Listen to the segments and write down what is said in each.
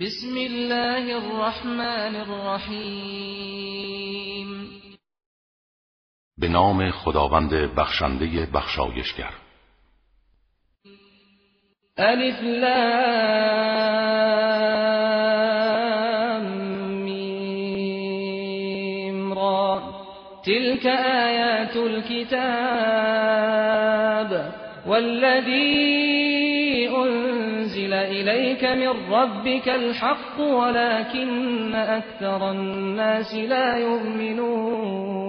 بسم الله الرحمن الرحیم. به نام خداوند بخشنده بخشایشگر. الف لام میم را. تلك آیات الكتاب والذي انزل إليك من ربك الحق ولكن أكثر الناس لا يؤمنون.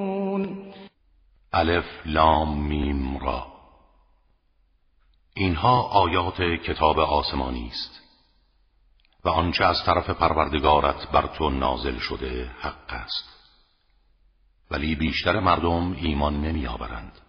الف لام میم را. اینها آیات کتاب آسمانی است و آنچه از طرف پروردگارت بر تو نازل شده حق است. ولی بیشتر مردم ایمان نمی آورند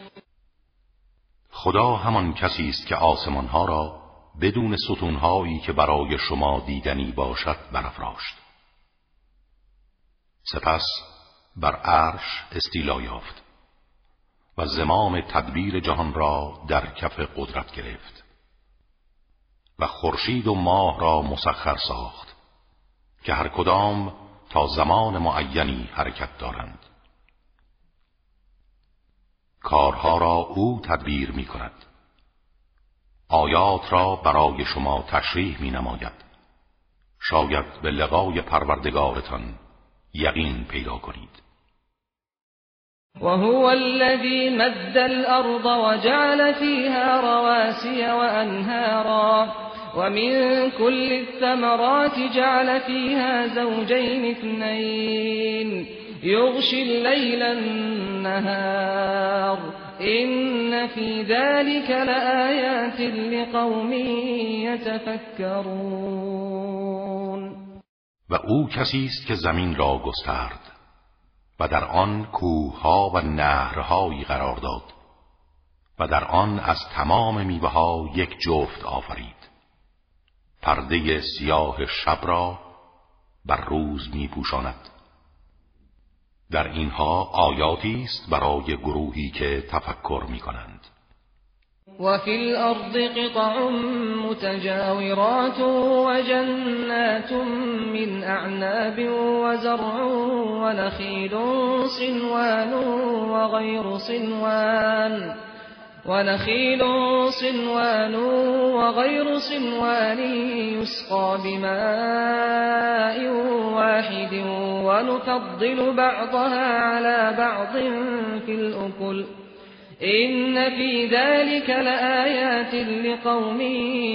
خدا همان کسی است که آسمان ها را بدون ستونهایی که برای شما دیدنی باشد برافراشت. سپس بر عرش استیلا یافت و زمام تدبیر جهان را در کف قدرت گرفت و خورشید و ماه را مسخر ساخت که هر کدام تا زمان معینی حرکت دارند. کارها را او تدبیر می کند آیات را برای شما تشریح می نماید شاید به لقای پروردگارتان یقین پیدا کنید. وهو الذي مد الأرض وجعل فيها رواسي وأنهارا ومن كل الثمرات جعل فيها زوجين اثنين. يغشي الليل النهار. إن في ذلك لآيات لقوم يتفكرون. و او کسی است که زمین را گسترد و در آن کوهها و نهرهایی قرار داد و در آن از تمام میوه ها یک جفت آفرید. پرده سیاه شب را بر روز می پوشاند در اینها آیاتی است برای گروهی که تفکر می کنند و فی الارض قطع متجاورات و جنات من اعناب و زرع و نخیل صنوان و غیر صنوان ونخيل صنوان وغير صنوان يسقى بماء واحد ونفضل بعضها على بعض في الأكل. إن في ذلك لآيات لقوم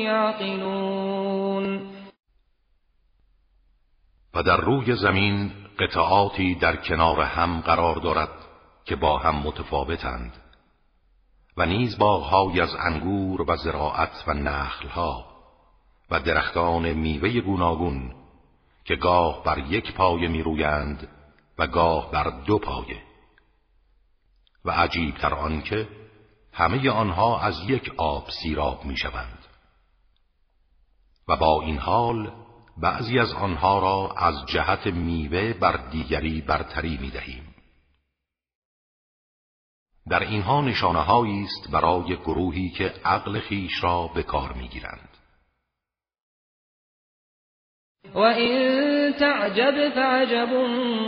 يعقلون. و در روی زمین قطعاتی در کنار هم قرار دارد که با هم متفاوتند و نیز باغهایی از انگور و زراعت و نخلها و درختان میوه گوناگون که گاه بر یک پایه می رویند و گاه بر دو پایه. و عجیب تر آنکه همه آنها از یک آب سیراب می شوند و با این حال بعضی از آنها را از جهت میوه بر دیگری برتری می دهیم در اینها نشانه است برای گروهی که عقل خیش را به کار می‌گیرند. و این تعجب فعجب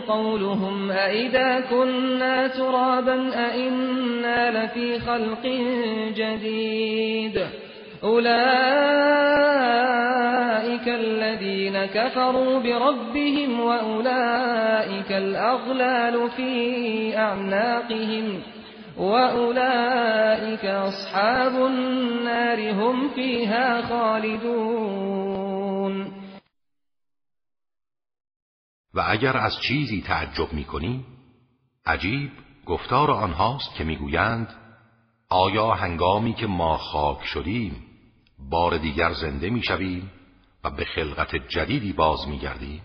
قولهم اذا كنا ترابا ائنا لفی خلق جدید أولئك الذين كفروا بربهم وأولئك الأغلال في أعناقهم وأولئك أصحاب النار هم فيها خالدون و اگر از چیزی تعجب می‌کنی عجیب گفتار آنهاست که می‌گویند آیا هنگامی که ما خاک شدیم بار دیگر زنده می‌شویم و به خلقت جدیدی باز میگردیم؟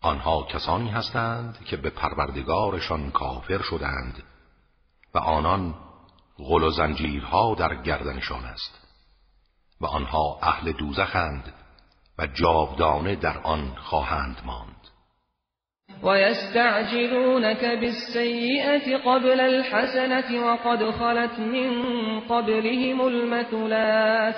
آنها کسانی هستند که به پروردگارشان کافر شدند و آنان غل و زنجیرها در گردنشان است و آنها اهل دوزخند و جاودانه در آن خواهند ماند. ويستعجلونك بالسيئة قبل الحسنة وقد خلت من قبلهم المثلات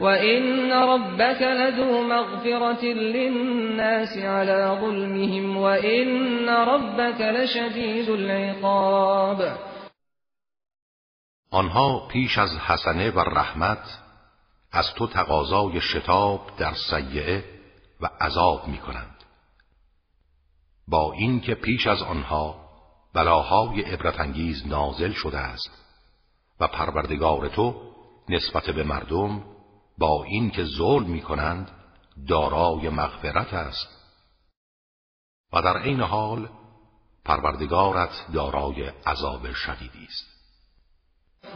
وإن ربك لذو مغفرة للناس على ظلمهم وإن ربك لشديد العقاب. آنها پیش از حسنه و رحمت از تو تقاضای شتاب در سیعه و عذاب می کنند. با اینکه پیش از آنها بلاهای عبرتانگیز نازل شده است و پروردگار تو نسبت به مردم با اینکه ظلم می کنند دارای مغفرت است و در عین حال پروردگارت دارای عذاب شدیدی است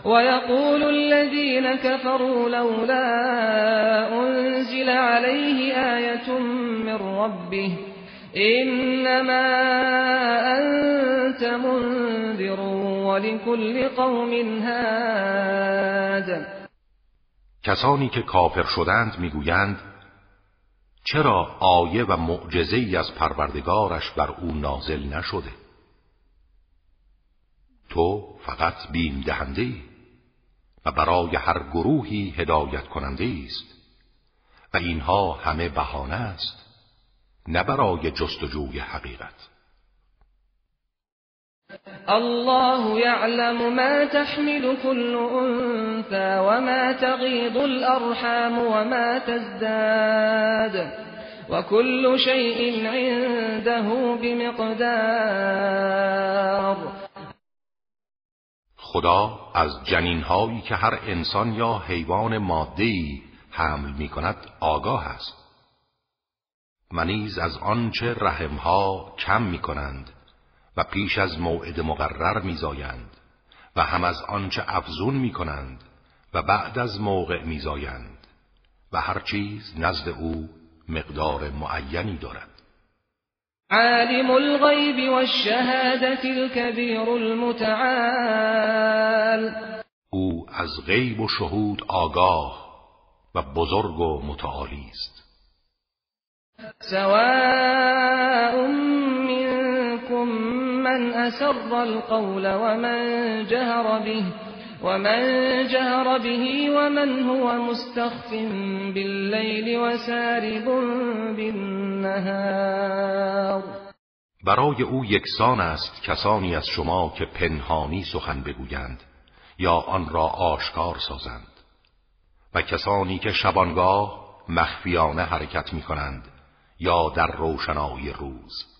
ويقول الذين كفروا لولا أنزل عليه آية من ربه إنما أنت منذر ولكل قوم هاد. کسانی که کافر شدند می‌گویند چرا آیه و معجزه ای از پروردگارش بر او نازل نشده؟ تو فقط بیم دهنده ای و برای هر گروهی هدایت کننده است. و اینها همه بهانه است نه برای جستجوی حقیقت. الله يعلم ما تحمل كل انثى وما تغيض الارحام وما تزداد وكل شيء عنده بمقدار. خدا از جنینهایی که هر انسان یا حیوان مادهی حمل می کند آگاه است. و از آنچه رحمها کم می کنند و پیش از موعد مقرر میزایند و هم از آنچه افزون می کنند و بعد از موقع میزایند و هر چیز نزد او مقدار معینی دارد. عالم الغیب والشهادة الكبیر المتعال. أو از غیب و شهود آگاه و بزرگ و متعالی است. سواء منكم من أسر القول ومن جهر به ومن جهر به ومن هو مستخف بالليل وسارب بالنهار. برای او یکسان است کسانی از شما که پنهانی سخن بگویند یا آن را آشکار سازند و کسانی که شبانگاه مخفیانه حرکت می کنند یا در روشنایی روز.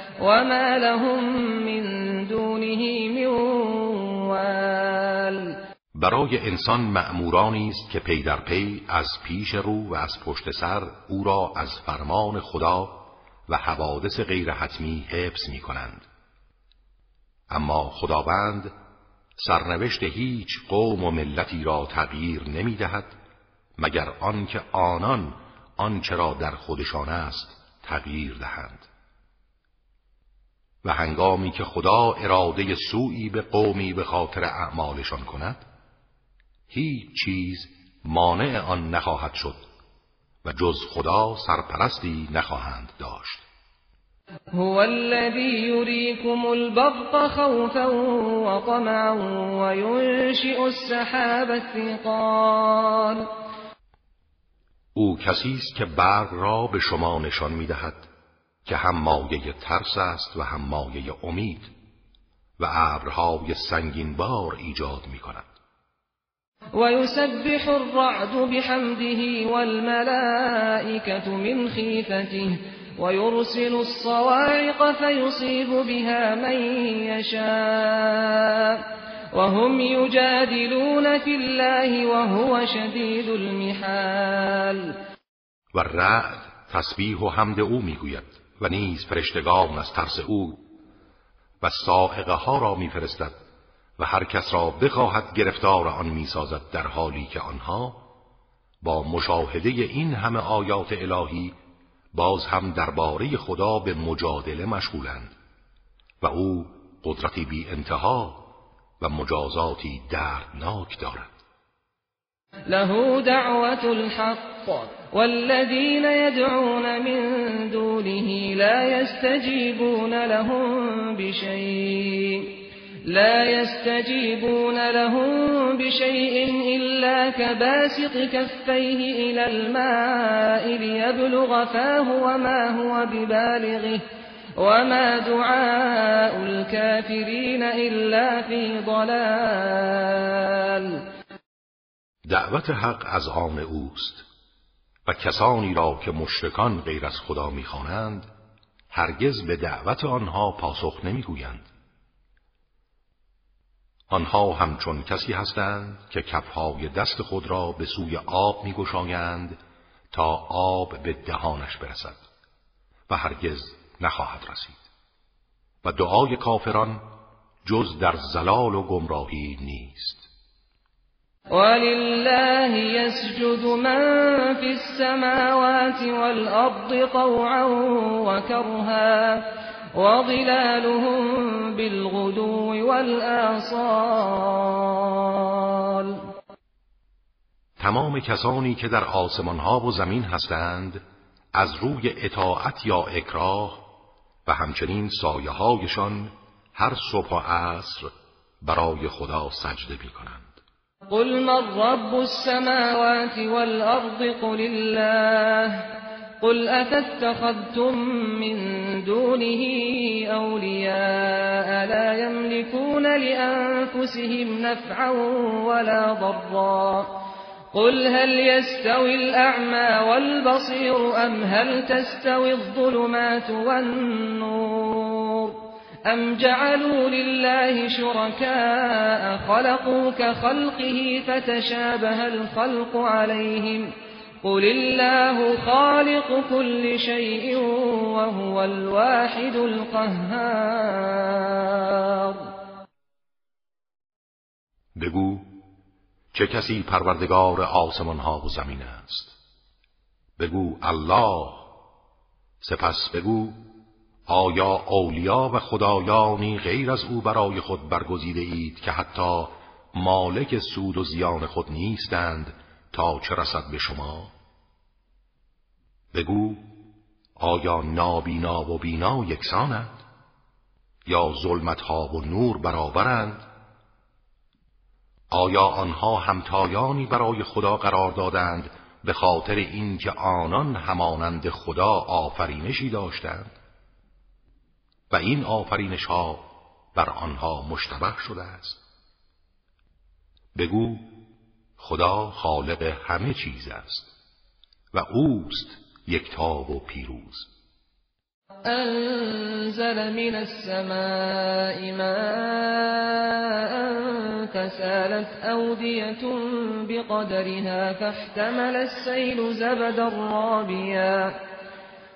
وما لهم من دونه من برای انسان مأمورانی است که پی در پی از پیش رو و از پشت سر او را از فرمان خدا و حوادث غیر حتمی حفظ می کنند. اما خداوند سرنوشت هیچ قوم و ملتی را تغییر نمی دهد مگر آنکه آنان آنچه را در خودشان است تغییر دهند و هنگامی که خدا اراده سوئی به قومی به خاطر اعمالشان کند هیچ چیز مانع آن نخواهد شد و جز خدا سرپرستی نخواهند داشت. هو الذي يريكم البرق خوفا وطمعا وينشئ السحاب الثقال. او کسی است که برق را به شما نشان می‌دهد. که هم مایه ترس است و هم مایه امید و ابرهای سنگین بار ایجاد می کند و یسبح الرعد بحمده والملائکة من خیفته ويرسل الصواعق فيصيب بها من يشاء وهم يجادلون في الله وهو شدید المحال. و رعد تسبیح و حمد او می‌گوید. و نیز فرشتگان از ترس او و سائقه ها را میفرستد و هر کس را بخواهد گرفتار آن می‌سازد در حالی که آنها با مشاهده این همه آیات الهی باز هم درباره خدا به مجادله مشغولند و او قدرتی بی انتها و مجازاتی دردناک دارد. له دعوت الحق والذين يدعون من دونه لا يستجيبون لهم بشيء لا يستجيبون لهم بشيء إلا كباسط كفيه إلى الماء ليبلغ فاه وما هو ببالغه وما دعاء الكافرين إلا في ضلال. دعوت حق آن اوست. و کسانی را که مشرکان غیر از خدا می‌خوانند هرگز به دعوت آنها پاسخ نمی‌گویند. آنها همچون کسی هستند که کفهای دست خود را به سوی آب میگشایند تا آب به دهانش برسد و هرگز نخواهد رسید. و دعای کافران جز در زلال و گمراهی نیست. ولله يسجد من في السماوات والأرض طوعا وكرها وظلالهم بالغدو والآصال تمام کسانی که در آسمان ها و زمین هستند از روی اطاعت یا اکراه و همچنین سایه هایشان هر صبح و عصر برای خدا سجده می کنند قل من رب السماوات والأرض قل الله قل أتتخذتم من دونه أولياء لا يملكون لأنفسهم نفعا ولا ضرا قل هل يستوي الأعمى والبصير أم هل تستوي الظلمات والنور أم جعلوا لله شركاء خلقوا كخلقه فتشابه الخلق عليهم ۖ قل الله خالق كل شيء وهو الواحد القهار بگو چه کسی پروردگار آسمان ها و زمین است؟ بگو الله سپس بگو آیا اولیا و خدایانی غیر از او برای خود برگزیده اید که حتی مالک سود و زیان خود نیستند تا چه رسد به شما؟ بگو آیا نابینا و بینا یکسانند؟ یا ظلمت ها و نور برابرند؟ آیا آنها همتایانی برای خدا قرار دادند به خاطر اینکه آنان همانند خدا آفرینشی داشتند؟ و این آفرینش ها بر آنها مشتبه شده است. بگو خدا خالق همه چیز است و اوست یکتا و پیروز. انزل من السماء ماء فسالت أودية بقدرها فاحتمل السيل زبدا رابيا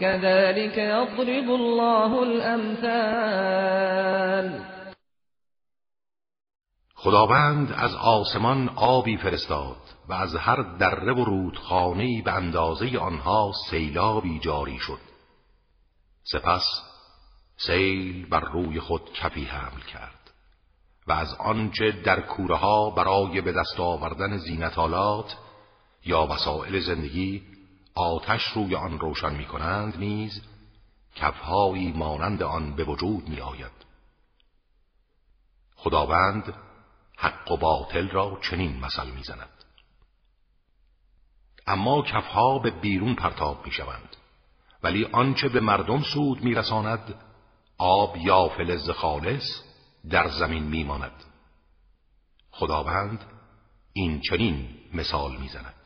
كذلك يضرب الله الأمثال. خداوند از آسمان آبی فرستاد و از هر دره و رودخانه‌ای به اندازه آنها سیلابی جاری شد. سپس سیل بر روی خود کفی حمل کرد و از آنچه در کوره ها برای به دست آوردن زینتالات یا وسایل زندگی آتش روی آن روشن می کنند نیز کفهایی مانند آن به وجود می آید خداوند حق و باطل را چنین مثل می زند. اما کفها به بیرون پرتاب می شوند ولی آنچه به مردم سود می رساند آب یا فلز خالص در زمین می ماند. خداوند این چنین مثال می زند.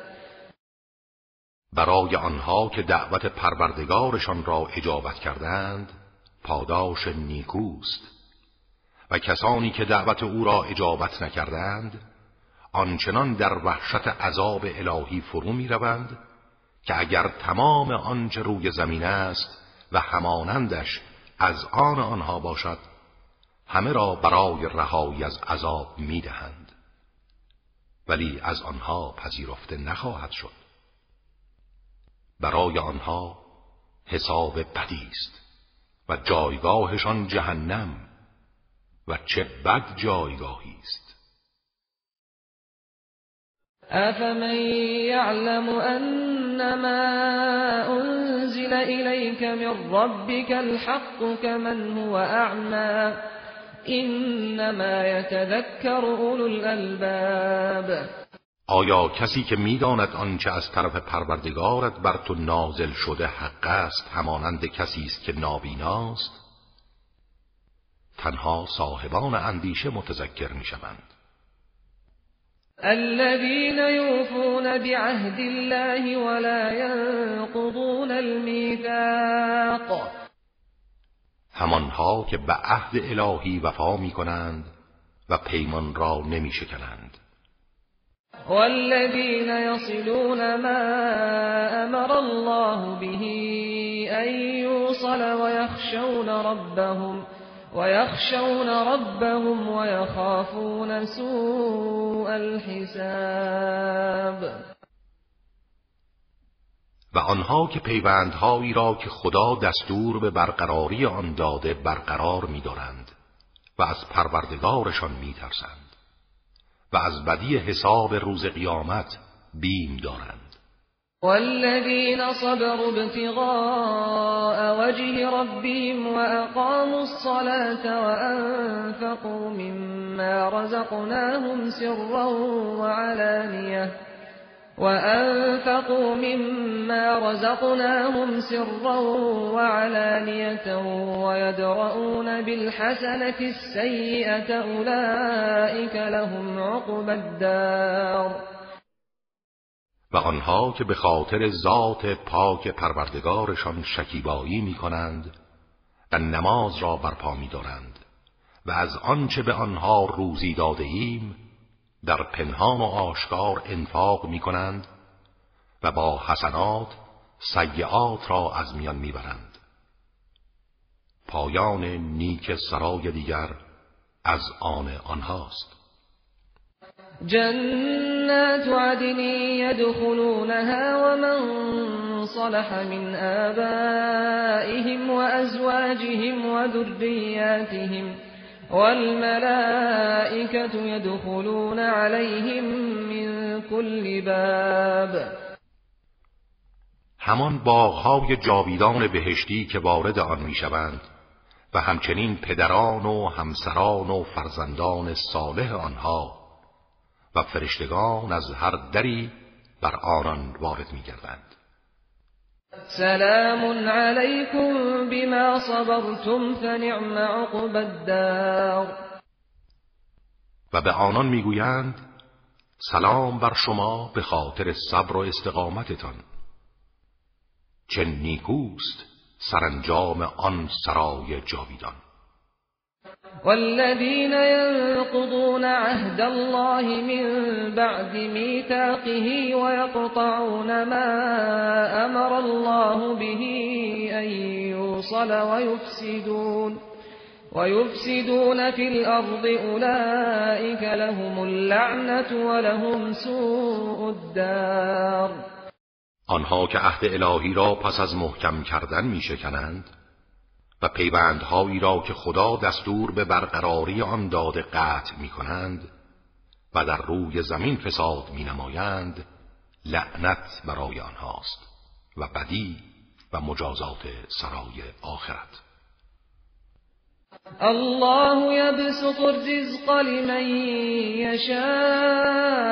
برای آنها که دعوت پروردگارشان را اجابت کردند پاداش نیکوست و کسانی که دعوت او را اجابت نکردند آنچنان در وحشت عذاب الهی فرو می روند که اگر تمام آنچه روی زمین است و همانندش از آن آنها باشد همه را برای رهایی از عذاب می دهند. ولی از آنها پذیرفته نخواهد شد برای آنها حساب بدی است و جایگاهشان جهنم و چه بد جایگاهی است. افمن یعلم انما انزل الیک من ربک الحق كمن هو اعمى انما يتذكر اولو الالباب. آیا کسی که می‌داند آنچه از طرف پروردگارت بر تو نازل شده حق است همانند کسی است که نابیناست؟ تنها صاحبان اندیشه متذکر می‌شوند. الذين يوفون بعهد الله ولا ينقضون الميثاق. همانها که به عهد الهی وفا می کنند و پیمان را نمی شکنند والذين يصلون ما امر الله به ان يوصل ويخشون ربهم ويخشون ربهم ويخافون سوء الحساب. و آنها که پیوندهایی را که خدا دستور به برقراری آن داده برقرار می‌دارند و از پروردگارشان می‌ترسند. و از بدی حساب روز قیامت بیم دارند. والذين صبروا ابتغاء وجه ربهم وأقاموا الصلاة وأنفقوا مما رزقناهم سرا وعلانية وأنفقوا مما رزقناهم سرا وعلانية ويدرؤون بالحسنة السيئة أولئك لهم عقبى الدار. و آنها که به خاطر ذات پاک پروردگارشان شکیبایی می کنند و نماز را برپا می دارند و از آنچه به آنها روزی داده ایم در پنهان و آشکار انفاق می کنند و با حسنات سیعات را از میان می‌برند. پایان نیک سرای دیگر از آن آنهاست. جنات عدن يدخلونها ومن صلح من آبائهم وأزواجهم وذرياتهم والملائكة يدخلون عليهم من كل باب. همان باغهای جاویدان بهشتی که وارد آن می‌شوند و همچنین پدران و همسران و فرزندان صالح آنها و فرشتگان از هر دری بر آنان وارد میگردند. سلام علیکم بما صبرتم فنعم عقب الدار. و به آنان می‌گویند سلام بر شما به خاطر صبر و استقامتتان. چه نیکوست سرانجام آن سرای جاویدان. والذين ينقضون عهد الله من بعد ميثاقه ويقطعون ما أمر الله به أن يوصل ويفسدون ويفسدون في الأرض أولئك لهم اللعنة ولهم سوء الدار. آنها که عهد الهی را پس از محکم کردن می شکنند و پیوندهایی را که خدا دستور به برقراری آن داده قطع می کنند و در روی زمین فساد می نمایند لعنت برای آنهاست و بدی و مجازات سرای آخرت. الله يبسط الرزق لمن يشاء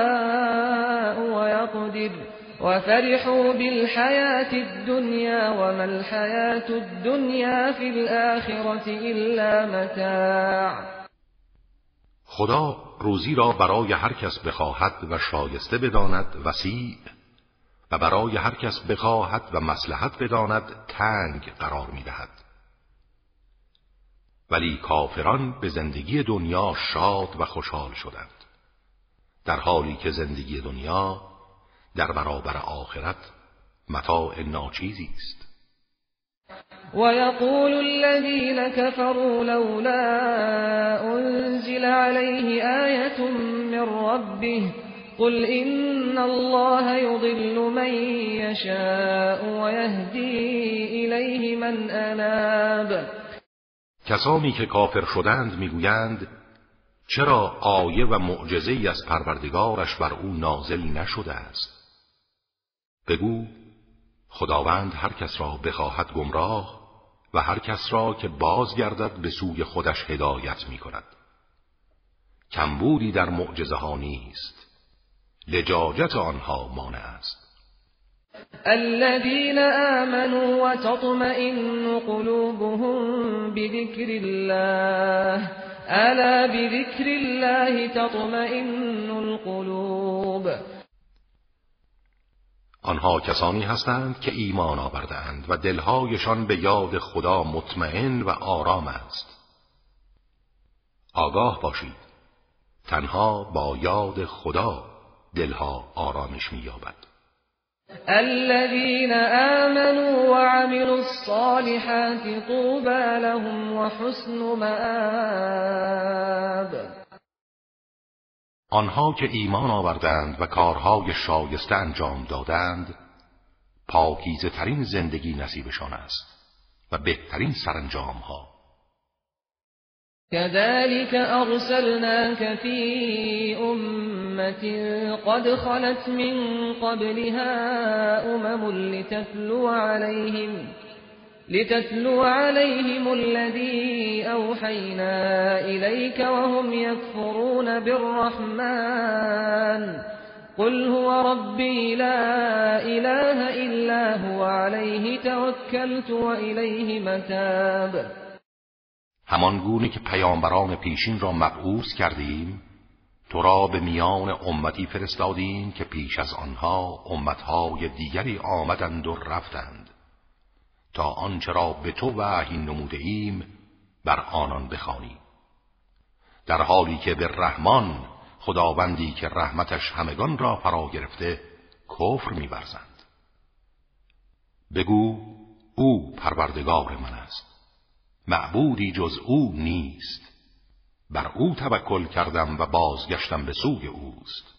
ويقدر وفرحوا بالحياة الدنيا وما الحياة الدنيا في الآخرة إلا متاع. خدا روزی را برای هر کس بخواهد و شایسته بداند وسیع و برای هر کس بخواهد و مسلحت بداند تنگ قرار می‌دهد. ولی کافران به زندگی دنیا شاد و خوشحال شدند. در حالی که زندگی دنیا در برابر آخرت متاع ناچیزی است. ويقول الذين كفروا لولا أنزل عليه آية من ربه قل إن الله يضل من يشاء ويهدي إليه من أناب. کسانی که کافر شدند می‌گویند چرا آیه و معجزه از پروردگارش بر او نازل نشده است؟ بگو خداوند هر کس را بخواهد گمراه و هر کس را که بازگردد به سوی خودش هدایت می کند. کمبودی در معجزه ها نیست. لجاجت آنها مانع است. الذين آمنوا وتطمئن قلوبهم بذكر الله. ألا بذكر الله تطمئن القلوب. آنها کسانی هستند که ایمان آوردهاند و دلهایشان به یاد خدا مطمئن و آرام است. آگاه باشید. تنها با یاد خدا دلها آرامش مییابد. الذين آمنوا وعملوا الصالحات طوبى لهم وحسن مآب. آنها که ایمان آوردند و کارهای شایسته انجام دادند پاکیزه ترین زندگی نصیبشان است و بهترین سرانجام ها كذلك أرسلناك في أمة قد خلت من قبلها أمم لتتلو عليهم لتتلو عليهم الذي أوحينا إليك وهم يكفرون بالرحمن. قل هو ربي لا إله إلا هو عليه توكلت وإليه متاب. همان گونه که پیامبران پیشین را مبعوث کردیم تو را به میان امتی فرستادیم که پیش از آنها امتهای دیگری آمدند و رفتند. تا آنچه را به تو وحی نموده ایم بر آنان بخوانی. در حالی که به رحمان خداوندی که رحمتش همگان را فرا گرفته کفر میورزند. بگو او پروردگار من است. معبودی جز او نیست. بر او توکل کردم و بازگشتم به سوی اوست.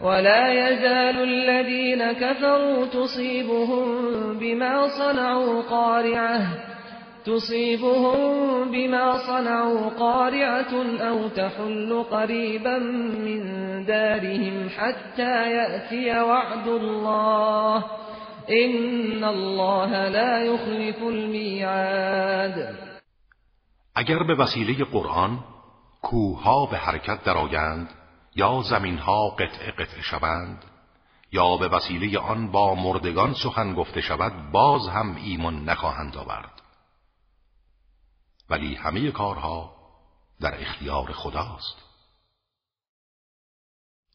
ولا يزال الذين كفروا تصيبهم بما صنعوا قارعة تصيبهم بما صنعوا قارعة أو تحل قريبا من دارهم حتى يأتي وعد الله. إن الله لا يخلف الميعاد. اگر به وسیله قرآن کوها به حرکت درآیند یا زمینها قطع قطع شوند یا به وسیله آن با مردگان سخن گفته شود باز هم ایمان نخواهند آورد. ولی همه کارها در اختیار خداست.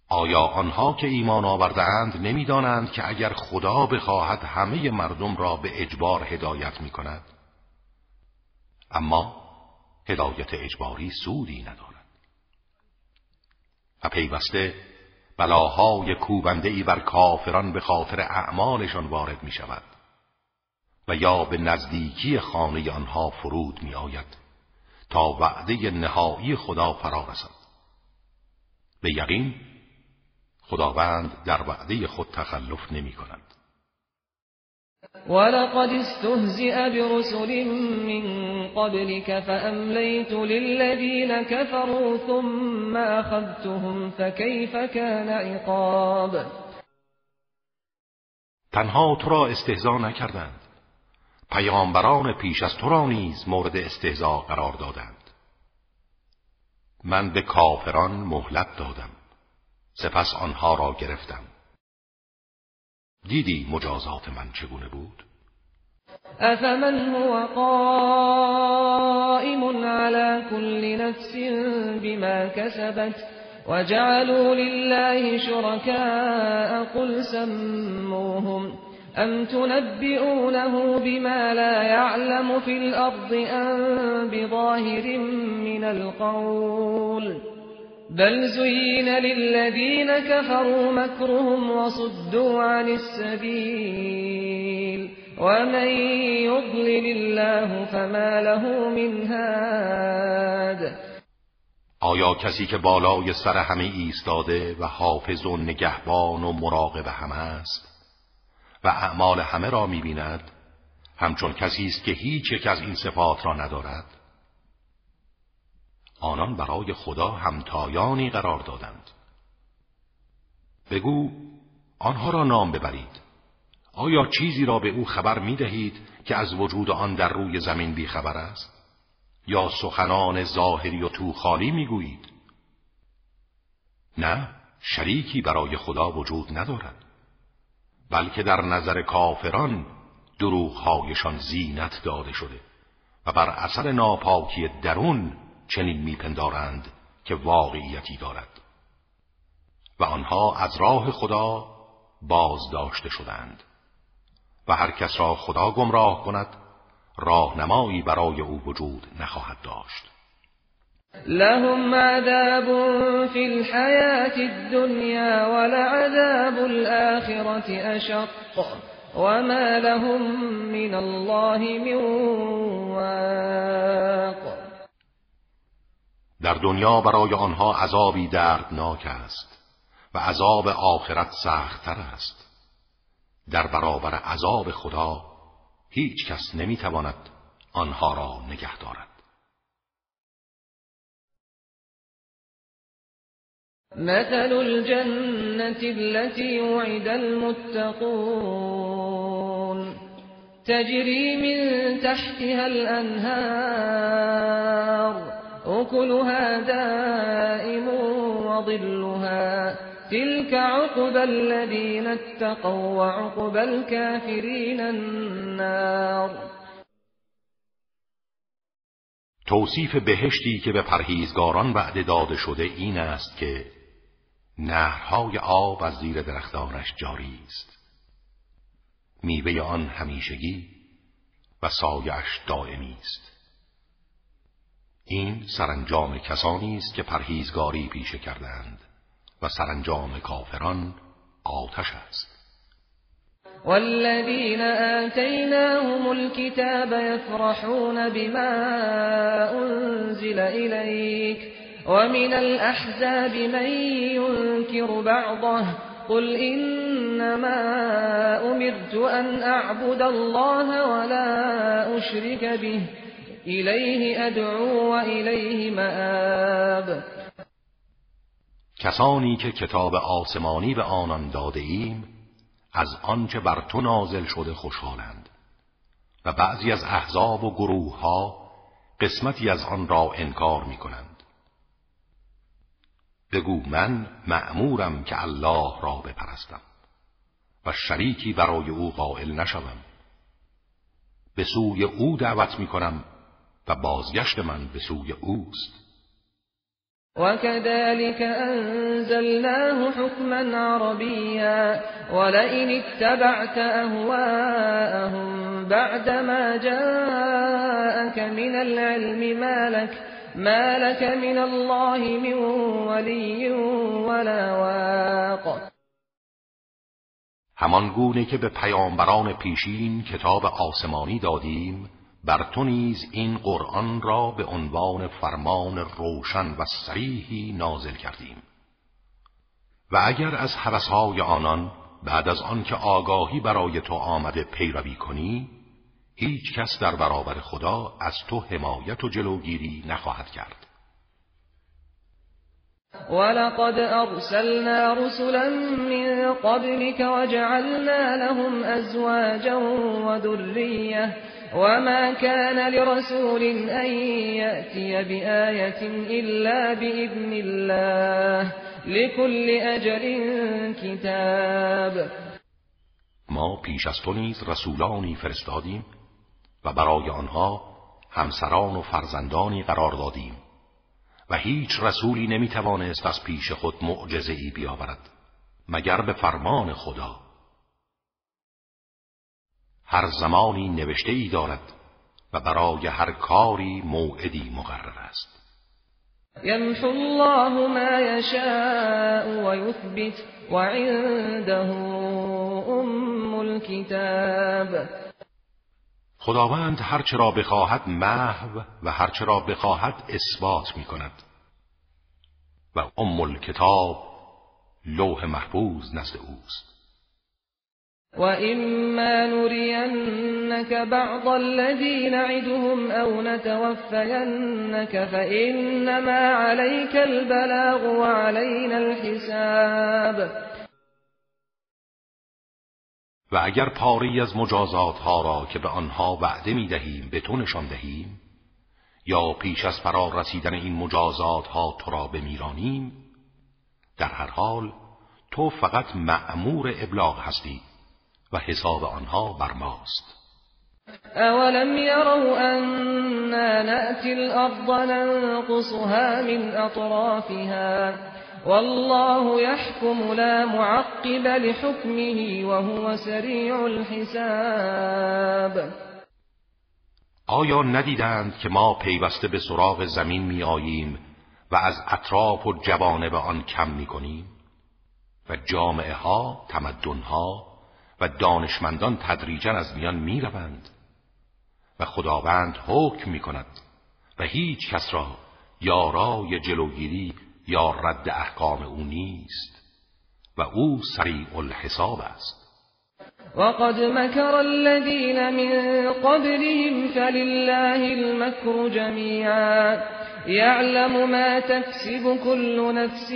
آیا آنها که ایمان آوردهاند نمی‌دانند که اگر خدا بخواهد همه مردم را به اجبار هدایت می کند؟ اما هدایت اجباری سودی ندارد. پیوسته بلاهای کوبنده ای بر کافران به خاطر اعمالشان وارد می شود و یا به نزدیکی خانه آنها فرود می آید تا وعده نهایی خدا فرا رسد. به یقین خداوند در وعده خود تخلف نمی کند ولقد استهزئ برسل من قبلك فأمليت للذين كفروا ثم أخذتهم فكيف كان عقاب؟ تنها تو را استهزا نکردند. پیامبران پیش از تو را نیز مورد استهزا قرار دادند. من به کافران مهلت دادم. سپس آنها را گرفتم. دیدی مجازات من چگونه بود؟ أفمن هو قائم على كل نفس بما كسبت وجعلوا لله شركاء قل سموهم أم تنبئونه بما لا يعلم في الأرض أم بظاهر من القول؟ بل زين للذين كفروا مكرهم وصدوا عن السبيل ومن يضلل الله فما له من هاد آیا کسی که بالای سر همه ایستاده و حافظ و نگهبان و مراقب همه است و اعمال همه را می‌بیند همچون کسی است که هیچ یک از این صفات را ندارد؟ آنان برای خدا همتایانی قرار دادند بگو آنها را نام ببرید آیا چیزی را به او خبر می دهید که از وجود آن در روی زمین بی خبر است؟ یا سخنان ظاهری و تو خالی می گویید؟ نه شریکی برای خدا وجود ندارد بلکه در نظر کافران دروغهایشان زینت داده شده و بر اثر ناپاکی درون چنین میپندارند که واقعیتی دارد. و آنها از راه خدا بازداشته شدند. و هر کس را خدا گمراه کند راهنمایی برای او وجود نخواهد داشت. لهم عذاب في الحياة الدنيا ولعذاب الآخرة أشق وما لهم من الله من واق. در دنیا برای آنها عذابی دردناک است و عذاب آخرت سختتر است. در برابر عذاب خدا هیچ کس نمی‌تواند آنها را نگه دارد. مثل الجنة التي وعد المتقون. تجري من تحتها الأنهار. أكلها دائم وظلها. تلك عقب الذين اتقوا وعقب الكافرين النار. توصیف بهشتی که به پرهیزگاران وعده داده شده این است که نهرهای آب از زیر درختانش جاری است. میوه آن همیشگی و سایش دائمی است. این سرانجام کسانی است که پرهیزگاری پیشه کردند و سرانجام کافران آتش است. والذین آتیناهم الكتاب يفرحون بما انزل إليك ومن الأحزاب من ينكر بعضه قل إنما أمرت أن أعبد الله ولا أشرك به الیه ادعو و الیه مآب. کسانی که کتاب آسمانی به آنان داده ایم از آنچه بر تو نازل شده خوشحالند. و بعضی از احزاب و گروه ها قسمتی از آن را انکار می کنند بگو من مأمورم که الله را بپرستم و شریکی برای او قائل نشوم. به سوی او دعوت می کنم و بازگشت من به سوی اوست. وكذلك أنزلناه حكما عربيا ولئن اتبعت أهواءهم بعدما جاءك من العلم ما لك, ما لك من الله من ولي ولا واق. همان گونه که به پیامبران پیشین کتاب آسمانی دادیم بر تو نیز این قرآن را به عنوان فرمان روشن و صریحی نازل کردیم. و اگر از حوثهای آنان بعد از آنکه آگاهی برای تو آمده پیروی کنی هیچ کس در برابر خدا از تو حمایت و جلوگیری نخواهد کرد. ولقد أرسلنا رسلا من قبلك وجعلنا لهم أزواجا وذرية وما كان لرسول أن يأتي بآية إلا بإذن الله لكل أجل كتاب ما پیش از تو نیز رسولانی فرستادیم و برای آنها همسران و فرزندانی قرار دادیم و هیچ رسولی نمی‌توانست از پیش خود معجزه ای بیاورد مگر به فرمان خدا. هر زمانی نوشته ای دارد و برای هر کاری موعدی مقرر است. یمحو الله ما یشاء و یثبت و عنده ام الكتاب خداوند هرچه را بخواهد محو و هرچه را بخواهد اثبات می کند و ام الکتاب لوح محفوظ نزد اوست. وَإِمَّا نُرِيَنَّكَ بَعْضَ الَّذِي نَعِدُهُمْ أَوْ نَتَوَفَّيَنَّكَ فَإِنَّمَا عَلَيْكَ الْبَلَاغُ وَعَلَيْنَا الْحِسَابُ و اگر پاری از مجازات ها را که به آنها وعده می دهیم به تو نشان دهیم یا پیش از فرار رسیدن این مجازات ها تو را بمیرانیم در هر حال تو فقط معمور ابلاغ هستی. و حساب آنها بر ماست. اولم يروا أنا نأتي الأرض ننقصها من أطرافها والله يحكم لا معقب لحكمه وهو سریع الحساب. آیا ندیدند که ما پیوسته به سراغ زمین می آییم و از اطراف و جوانب آن کم می کنیم؟ و جامعه ها تمدن ها و دانشمندان تدریجا از میان می روند و خداوند حکم می کند و هیچ کس را یارای جلوگیری یا رد احکام او نیست و او سریع الحساب است. وقد مكر الذين من قبلهم فلله المكر جميعا. يعلم ما تكسب كل نفس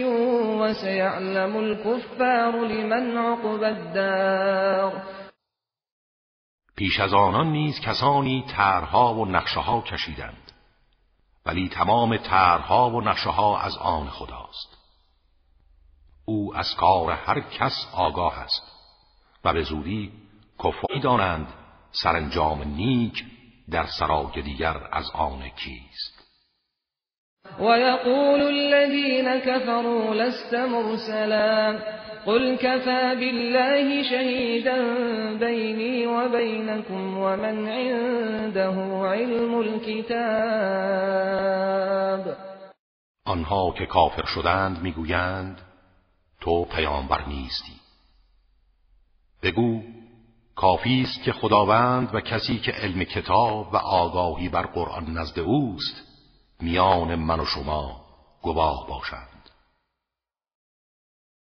وسيعلم الكفار لمن عقب الدار. پیش از آنان نیز کسانی طرحها و نقشه ها کشیدند ولی تمام طرحها و نقشه ها از آن خداست. او از کار هر کس آگاه است و به زودی کفاری دانند سرانجام نیک در سرای دیگر از آن کیست. ويقول الذين كفروا لست مرسلا قل كفى بالله شهيدا بيني وبينكم ومن عنده علم الكتاب. آنها که کافر شدند می‌گویند تو پیامبر نیستی. بگو کافی است که خداوند و کسی که علم کتاب و آگاهی بر قرآن نزد اوست میان من و شما گواه باشند.